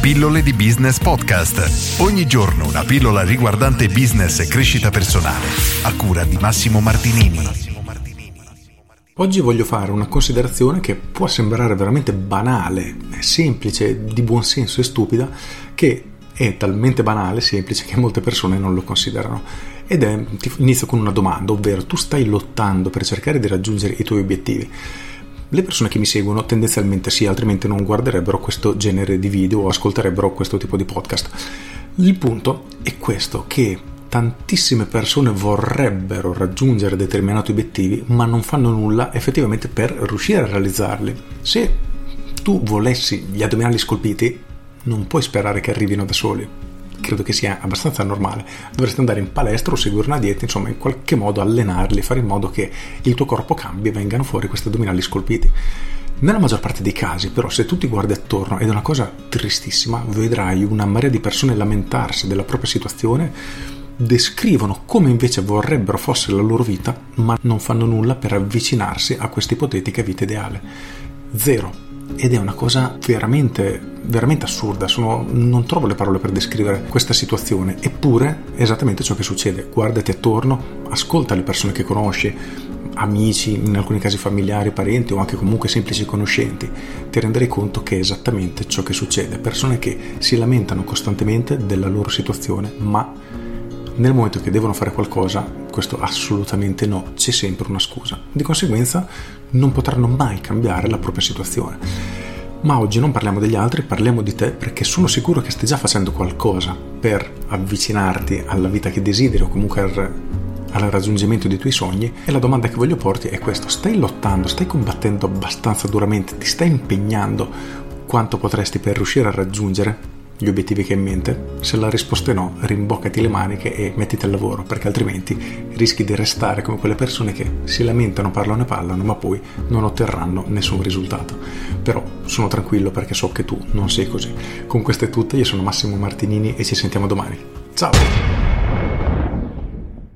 Pillole di Business Podcast. Ogni giorno una pillola riguardante business e crescita personale. A cura di Massimo Martinini. Oggi voglio fare una considerazione che può sembrare veramente banale, semplice, di buon senso e stupida, che è talmente banale semplice che molte persone non lo considerano. Ed è, inizio con una domanda, ovvero tu stai lottando per cercare di raggiungere i tuoi obiettivi le persone che mi seguono tendenzialmente sì, altrimenti non guarderebbero questo genere di video o ascolterebbero questo tipo di podcast. Il punto è questo, che tantissime persone vorrebbero raggiungere determinati obiettivi, ma non fanno nulla effettivamente per riuscire a realizzarli. Se tu volessi gli addominali scolpiti, non puoi sperare che arrivino da soli credo che sia abbastanza normale. Dovresti andare in palestra o seguire una dieta, insomma, in qualche modo allenarli, fare in modo che il tuo corpo cambi e vengano fuori questi addominali scolpiti. Nella maggior parte dei casi, però, se tu ti guardi attorno, ed è una cosa tristissima, vedrai una marea di persone lamentarsi della propria situazione, descrivono come invece vorrebbero fosse la loro vita, ma non fanno nulla per avvicinarsi a questa ipotetica vita ideale. Zero ed è una cosa veramente, veramente assurda. Sono, non trovo le parole per descrivere questa situazione, eppure è esattamente ciò che succede. Guardati attorno, ascolta le persone che conosci, amici, in alcuni casi familiari, parenti o anche comunque semplici conoscenti, ti renderai conto che è esattamente ciò che succede. Persone che si lamentano costantemente della loro situazione, ma nel momento che devono fare qualcosa, questo assolutamente no, c'è sempre una scusa. Di conseguenza non potranno mai cambiare la propria situazione. Ma oggi non parliamo degli altri, parliamo di te perché sono sicuro che stai già facendo qualcosa per avvicinarti alla vita che desideri o comunque al, al raggiungimento dei tuoi sogni. E la domanda che voglio porti è questa, stai lottando, stai combattendo abbastanza duramente, ti stai impegnando quanto potresti per riuscire a raggiungere gli obiettivi che hai in mente? Se la risposta è no, rimboccati le maniche e mettiti al lavoro, perché altrimenti rischi di restare come quelle persone che si lamentano, parlano e parlano, ma poi non otterranno nessun risultato. Però sono tranquillo perché so che tu non sei così. Con queste tutte, io sono Massimo Martinini e ci sentiamo domani. Ciao!